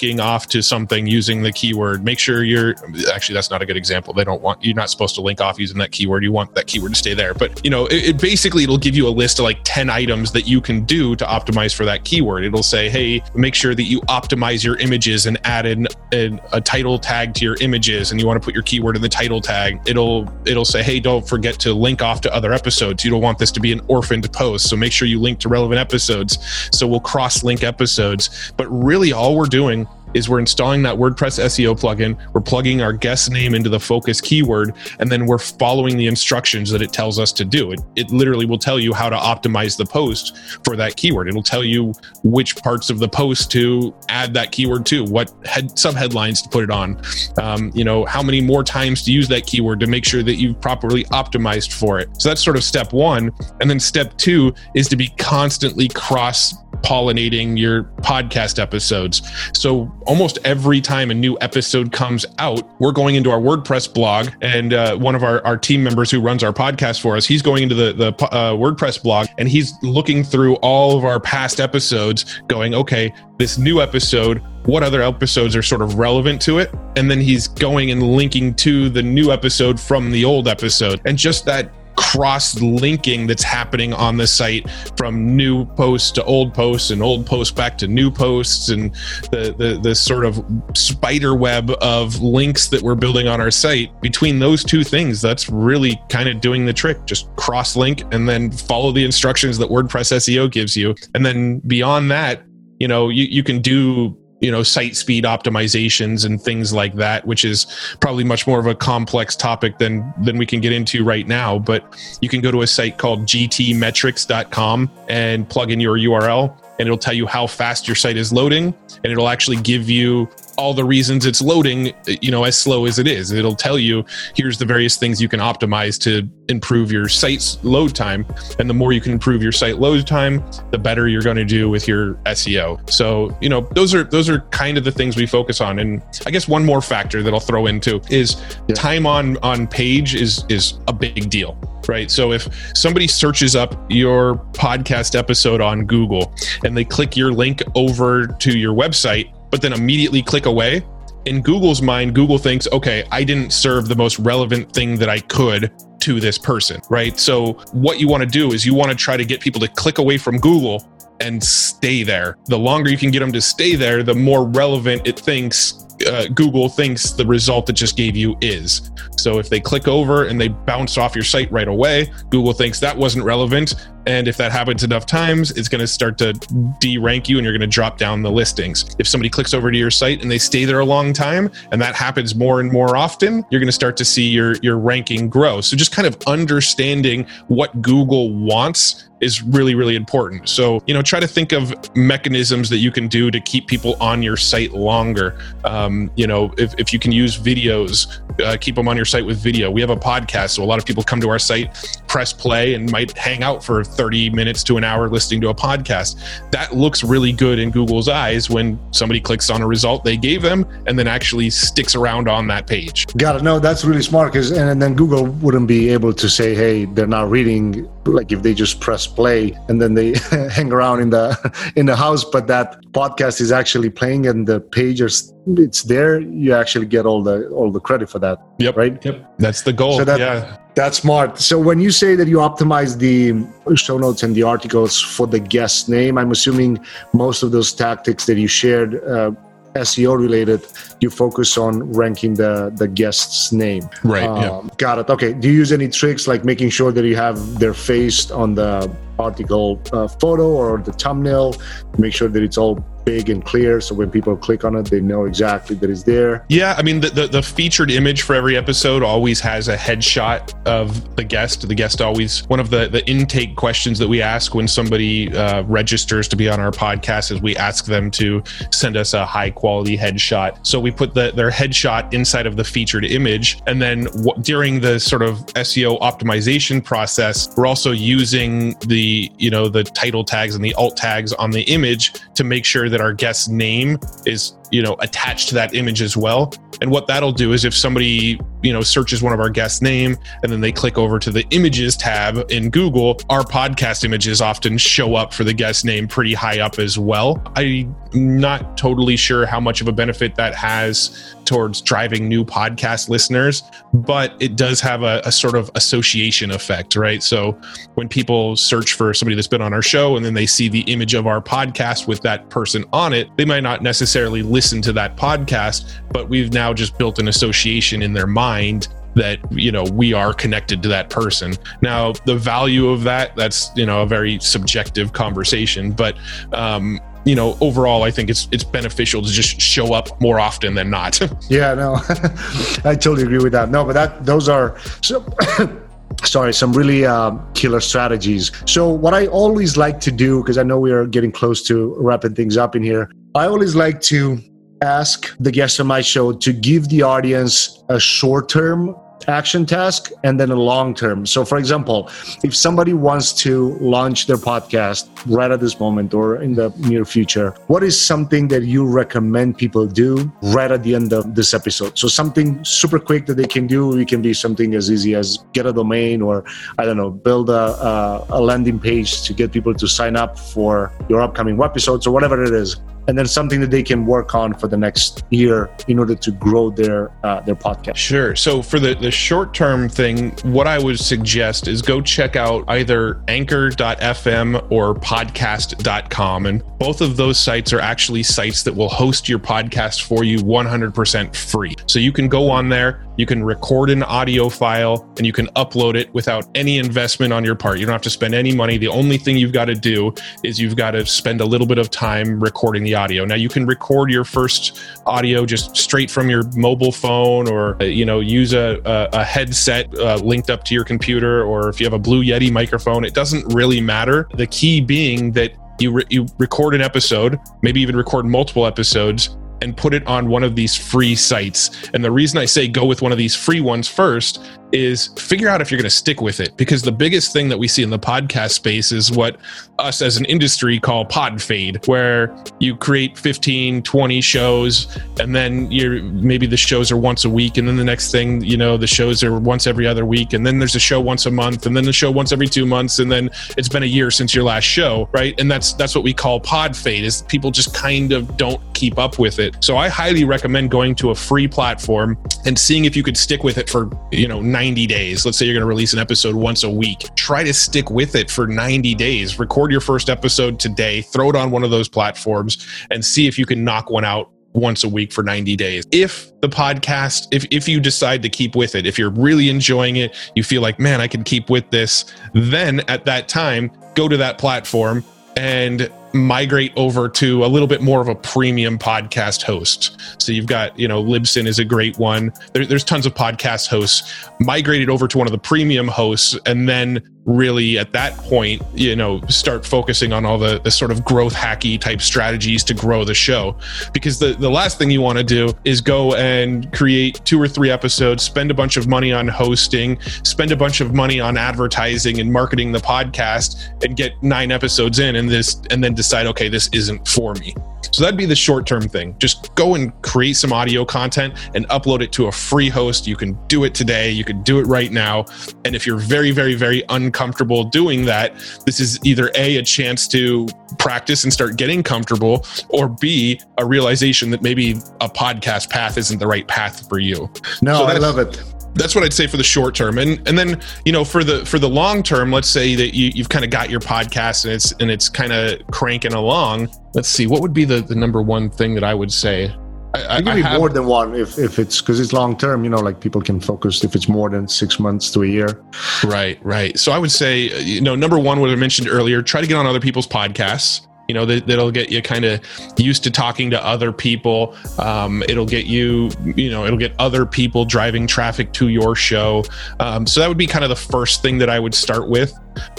linking off to something using the keyword. Make sure you're actually that's not a good example. They don't want you're not supposed to link off using that keyword. You want that keyword to stay there. But you know, it, it basically it'll give you a list of like 10 items that you can do to optimize for that keyword. It'll say, hey, make sure that you optimize your images and add in a, a title tag to your images and you want to put your keyword in the title tag. It'll it'll say, hey, don't forget to link off to other episodes. You don't want this to be an orphaned post. So make sure you link to relevant episodes. So we'll cross link episodes. But really, all we're doing is we're installing that WordPress SEO plugin, we're plugging our guest name into the focus keyword, and then we're following the instructions that it tells us to do. It, it literally will tell you how to optimize the post for that keyword. It'll tell you which parts of the post to add that keyword to, what head, sub headlines to put it on, um, you know, how many more times to use that keyword to make sure that you've properly optimized for it. So that's sort of step one. And then step two is to be constantly cross pollinating your podcast episodes. So almost every time a new episode comes out, we're going into our WordPress blog, and uh, one of our, our team members who runs our podcast for us, he's going into the, the uh, WordPress blog and he's looking through all of our past episodes, going, okay, this new episode, what other episodes are sort of relevant to it? And then he's going and linking to the new episode from the old episode. And just that cross linking that's happening on the site from new posts to old posts and old posts back to new posts and the, the, the sort of spider web of links that we're building on our site between those two things, that's really kind of doing the trick. Just cross link and then follow the instructions that WordPress SEO gives you. And then beyond that, you know, you, you can do you know site speed optimizations and things like that which is probably much more of a complex topic than than we can get into right now. But you can go to a site called gtmetrix.com and plug in your url and it'll tell you how fast your site is loading and it'll actually give you all the reasons it's loading you know as slow as it is. It'll tell you here's the various things you can optimize to improve your site's load time and the more you can improve your site load time the better you're going to do with your seo so you know those are those are kind of the things we focus on. And i guess one more factor that i'll throw into is yeah. time on on page is is a big deal right? So if somebody searches up your podcast episode on Google and they click your link over to your website, but then immediately click away, in Google's mind, Google thinks, okay, I didn't serve the most relevant thing that I could to this person, right? So what you want to do is you want to try to get people to click away from Google and stay there. The longer you can get them to stay there, the more relevant it thinks uh, Google thinks the result that just gave you is. So if they click over and they bounce off your site right away, Google thinks that wasn't relevant. And if that happens enough times, it's going to start to de rank you and you're going to drop down the listings. If somebody clicks over to your site and they stay there a long time, and that happens more and more often, you're going to start to see your, your ranking grow. So just kind of understanding what Google wants is really really important. So you know try to think of mechanisms that you can do to keep people on your site longer. Um, you know if, if you can use videos uh, keep them on your site with video. We have a podcast so a lot of people come to our site press play and might hang out for 30 minutes to an hour listening to a podcast. That looks really good in google's eyes when somebody clicks on a result they gave them and then actually sticks around on that page. Got it. No that's really smart because and then google wouldn't be able to say hey they're not reading like if they just press play and then they hang around in the in the house but that podcast is actually playing and the page is it's there. You actually get all the all the credit for that yep. right? Yep. That's the goal. So that, yeah. that's smart. So when you say that you optimize the show notes and the articles for the guest name i'm assuming most of those tactics that you shared uh, SEO related, you focus on ranking the the guest's name. Right. Um, yeah. Got it. Okay. Do you use any tricks like making sure that you have their face on the article uh, photo or the thumbnail? Make sure that it's all big and clear. So when people click on it they know exactly that it's there. Yeah i mean the, the, the, featured image for every episode always has a headshot of the guest. The guest always one of the the intake questions that we ask when somebody uh, registers to be on our podcast is we ask them to send us a high quality headshot. So we put the, their headshot inside of the featured image. And then w- during the sort of seo optimization process we're also using the you know the title tags and the alt tags on the image to make sure that our guest's name is you know attached to that image as well. And what that'll do is if somebody you know searches one of our guest name and then they click over to the images tab in google our podcast images often show up for the guest name pretty high up as well. I'm not totally sure how much of a benefit that has towards driving new podcast listeners but it does have a, a sort of association effect right? So when people search for somebody that's been on our show and then they see the image of our podcast with that person on it they might not necessarily listen to that podcast but we've now just built an association in their mind that you know we are connected to that person. Now the value of that that's you know a very subjective conversation but um you know overall i think it's it's beneficial to just show up more often than not. Yeah no i totally agree with that. No but that those are so sorry some really uh, killer strategies. So what i always like to do because i know we are getting close to wrapping things up in here i always like to ask the guests on my show to give the audience a short term action task and then a long term. So, for example, if somebody wants to launch their podcast right at this moment or in the near future, what is something that you recommend people do right at the end of this episode? So, something super quick that they can do. It can be something as easy as get a domain or, I don't know, build a, a, a landing page to get people to sign up for your upcoming episodes or whatever it is and then something that they can work on for the next year in order to grow their uh, their podcast. Sure. So for the the short term thing, what I would suggest is go check out either Anchor.fm or Podcast.com, and both of those sites are actually sites that will host your podcast for you 100% free. So you can go on there, you can record an audio file, and you can upload it without any investment on your part. You don't have to spend any money. The only thing you've got to do is you've got to spend a little bit of time recording the audio. Now you can record your first audio just straight from your mobile phone, or uh, you know use a, a, a headset uh, linked up to your computer, or if you have a Blue Yeti microphone. It doesn't really matter. The key being that you re- you record an episode, maybe even record multiple episodes, and put it on one of these free sites. And the reason I say go with one of these free ones first is figure out if you're going to stick with it because the biggest thing that we see in the podcast space is what us as an industry call pod fade where you create 15 20 shows and then you're maybe the shows are once a week and then the next thing you know the shows are once every other week and then there's a show once a month and then the show once every two months and then it's been a year since your last show right? And that's that's what we call pod fade is people just kind of don't keep up with it. So i highly recommend going to a free platform and seeing if you could stick with it for you know 90 days. Let's say you're going to release an episode once a week. Try to stick with it for 90 days. Record your first episode today, throw it on one of those platforms, and see if you can knock one out once a week for 90 days. If the podcast, if, if you decide to keep with it, if you're really enjoying it, you feel like, man, I can keep with this, then at that time, go to that platform and migrate over to a little bit more of a premium podcast host. So you've got, you know, Libsyn is a great one. There, there's tons of podcast hosts. migrated over to one of the premium hosts and then really at that point, you know, start focusing on all the, the sort of growth hacky type strategies to grow the show. Because the, the last thing you want to do is go and create two or three episodes, spend a bunch of money on hosting, spend a bunch of money on advertising and marketing the podcast and get nine episodes in and this and then decide, okay, this isn't for me. So that'd be the short term thing. Just go and create some audio content and upload it to a free host. You can do it today. You can do it right now. And if you're very, very, very uncomfortable doing that, this is either A, a chance to practice and start getting comfortable, or B, a realization that maybe a podcast path isn't the right path for you. No, so I love it that's what I'd say for the short term. And and then you know for the for the long term, let's say that you, you've kind of got your podcast and it's and it's kind of cranking along. Let's see, what would be the the number one thing that I would say? I, it can be have, more than one if, if it's because it's long term. You know, like people can focus if it's more than six months to a year. Right, right. So I would say, uh, you know, number one, what I mentioned earlier, try to get on other people's podcasts you know that, that'll get you kind of used to talking to other people um, it'll get you you know it'll get other people driving traffic to your show um, so that would be kind of the first thing that i would start with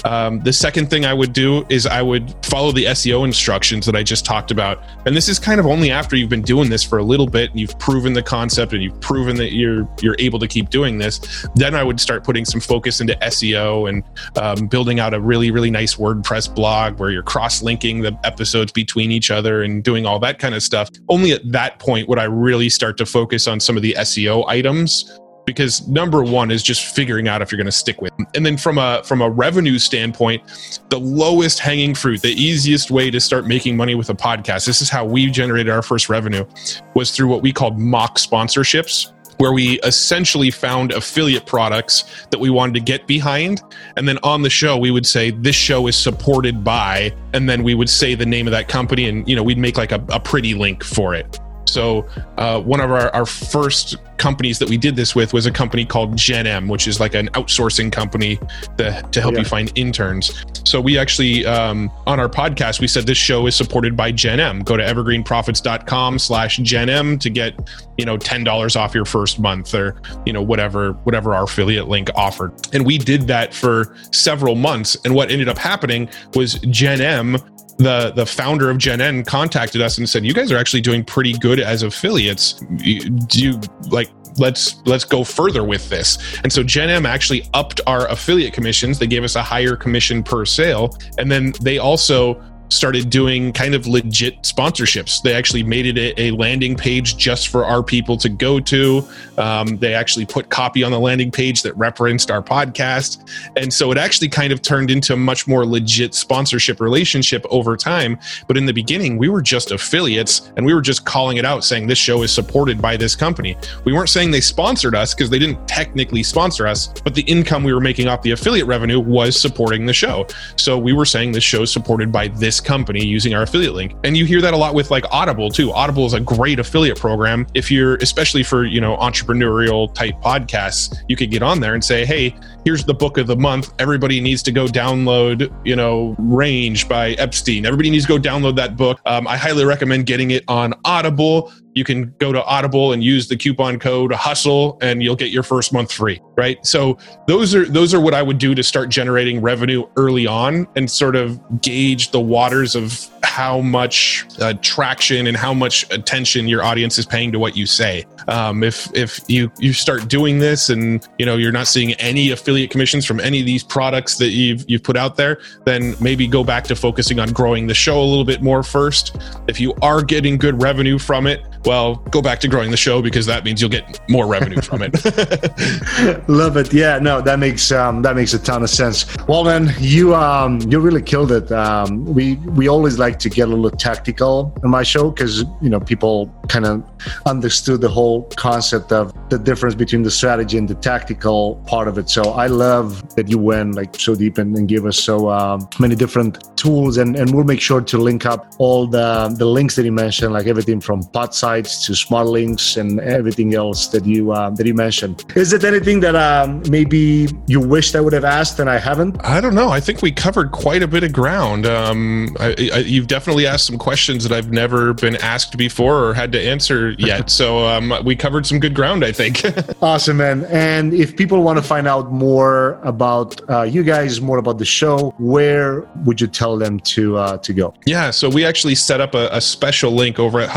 um, the second thing I would do is I would follow the SEO instructions that I just talked about. And this is kind of only after you've been doing this for a little bit and you've proven the concept and you've proven that you're you're able to keep doing this. Then I would start putting some focus into SEO and um, building out a really really nice WordPress blog where you're cross linking the episodes between each other and doing all that kind of stuff. Only at that point would I really start to focus on some of the SEO items because number one is just figuring out if you're going to stick with and then from a from a revenue standpoint the lowest hanging fruit the easiest way to start making money with a podcast this is how we generated our first revenue was through what we called mock sponsorships where we essentially found affiliate products that we wanted to get behind. And then on the show, we would say, This show is supported by, and then we would say the name of that company and, you know, we'd make like a, a pretty link for it. So uh, one of our, our first companies that we did this with was a company called Gen M, which is like an outsourcing company that, to help yeah. you find interns. So we actually um, on our podcast we said this show is supported by Gen M. Go to evergreenprofits.com slash Gen M to get you know ten dollars off your first month or you know whatever whatever our affiliate link offered. And we did that for several months. And what ended up happening was Gen M the the founder of Gen M contacted us and said, "You guys are actually doing pretty good as affiliates. Do you like let's let's go further with this?" And so Gen M actually upped our affiliate commissions. They gave us a higher commission per sale, and then they also started doing kind of legit sponsorships. They actually made it a, a landing page just for our people to go to. Um, they actually put copy on the landing page that referenced our podcast. And so it actually kind of turned into a much more legit sponsorship relationship over time. But in the beginning, we were just affiliates and we were just calling it out saying this show is supported by this company. We weren't saying they sponsored us because they didn't technically sponsor us, but the income we were making off the affiliate revenue was supporting the show. So we were saying this show is supported by this company using our affiliate link. And you hear that a lot with like Audible too. Audible is a great affiliate program. If you're especially for, you know, entrepreneurial type podcasts, you could get on there and say, "Hey, here's the book of the month. Everybody needs to go download, you know, Range by Epstein. Everybody needs to go download that book. Um, I highly recommend getting it on Audible. You can go to Audible and use the coupon code Hustle, and you'll get your first month free. Right. So those are those are what I would do to start generating revenue early on and sort of gauge the waters of how much uh, traction and how much attention your audience is paying to what you say. Um, if if you you start doing this and you know you're not seeing any affiliate commissions from any of these products that you've you've put out there, then maybe go back to focusing on growing the show a little bit more first. If you are getting good revenue from it, well, go back to growing the show because that means you'll get more revenue from it. Love it. Yeah, no, that makes um, that makes a ton of sense. Well, then you um, you really killed it. Um, we we always like to get a little tactical in my show because you know people kind of understood the whole concept of the difference between the strategy and the tactical part of it. So I love that you went like so deep and, and gave us so um, many different tools, and, and we'll make sure to link up all the the links that you mentioned, like everything from pot sites to smart links and everything else that you uh, that you mentioned. Is it anything that um, maybe you wished I would have asked and I haven't? I don't know. I think we covered quite a bit of ground. Um, I, I, you've definitely asked some questions that I've never been asked before or had to answer yet. so um, we covered some good ground, I think. awesome, man. And if people want to find out more about uh, you guys, more about the show, where would you tell them to uh, to go? Yeah, so we actually set up a, a special link over at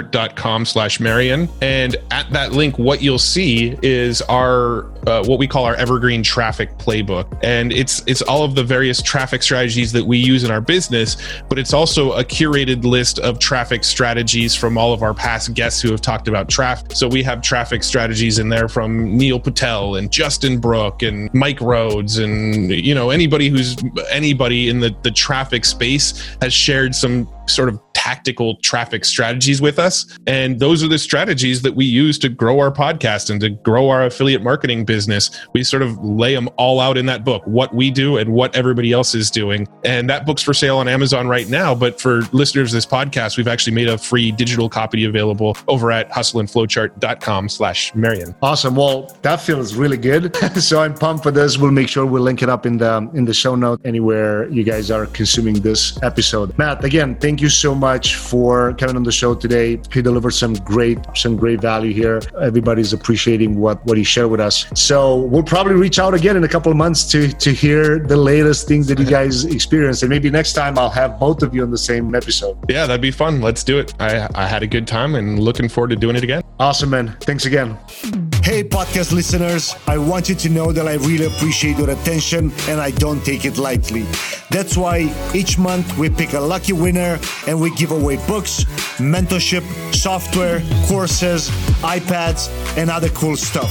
hustleandflowchart.com slash Marian. And at that link, what you'll see is our uh, what we call our evergreen traffic playbook. And it's it's all of the various traffic strategies that we use in our business, but it's also a curated list of traffic strategies from all of our past guests who have talked about traffic. So we have traffic strategies in there from Neil Patel and Justin Brooke and Mike Rhodes and you know anybody who's anybody in the the traffic space has shared some sort of tactical traffic strategies with us. And those are the strategies that we use to grow our podcast and to grow our affiliate marketing business. We sort of lay them all out in that book, what we do and what everybody else is doing. And that book's for sale on Amazon right now. But for listeners of this podcast, we've actually made a free digital copy available over at hustleandflowchart.com slash Marian. Awesome. Well, that feels really good. so I'm pumped for this. We'll make sure we'll link it up in the in the show note anywhere you guys are consuming this episode. Matt, again, thank you so much much for coming on the show today. He delivered some great, some great value here. Everybody's appreciating what what he shared with us. So we'll probably reach out again in a couple of months to to hear the latest things that you guys experienced, and maybe next time I'll have both of you on the same episode. Yeah, that'd be fun. Let's do it. I I had a good time and looking forward to doing it again. Awesome, man. Thanks again. Hey, podcast listeners, I want you to know that I really appreciate your attention and I don't take it lightly. That's why each month we pick a lucky winner and we give away books, mentorship, software, courses, iPads, and other cool stuff.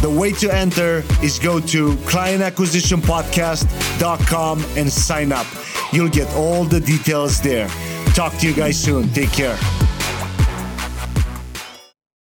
The way to enter is go to clientacquisitionpodcast.com and sign up. You'll get all the details there. Talk to you guys soon. Take care.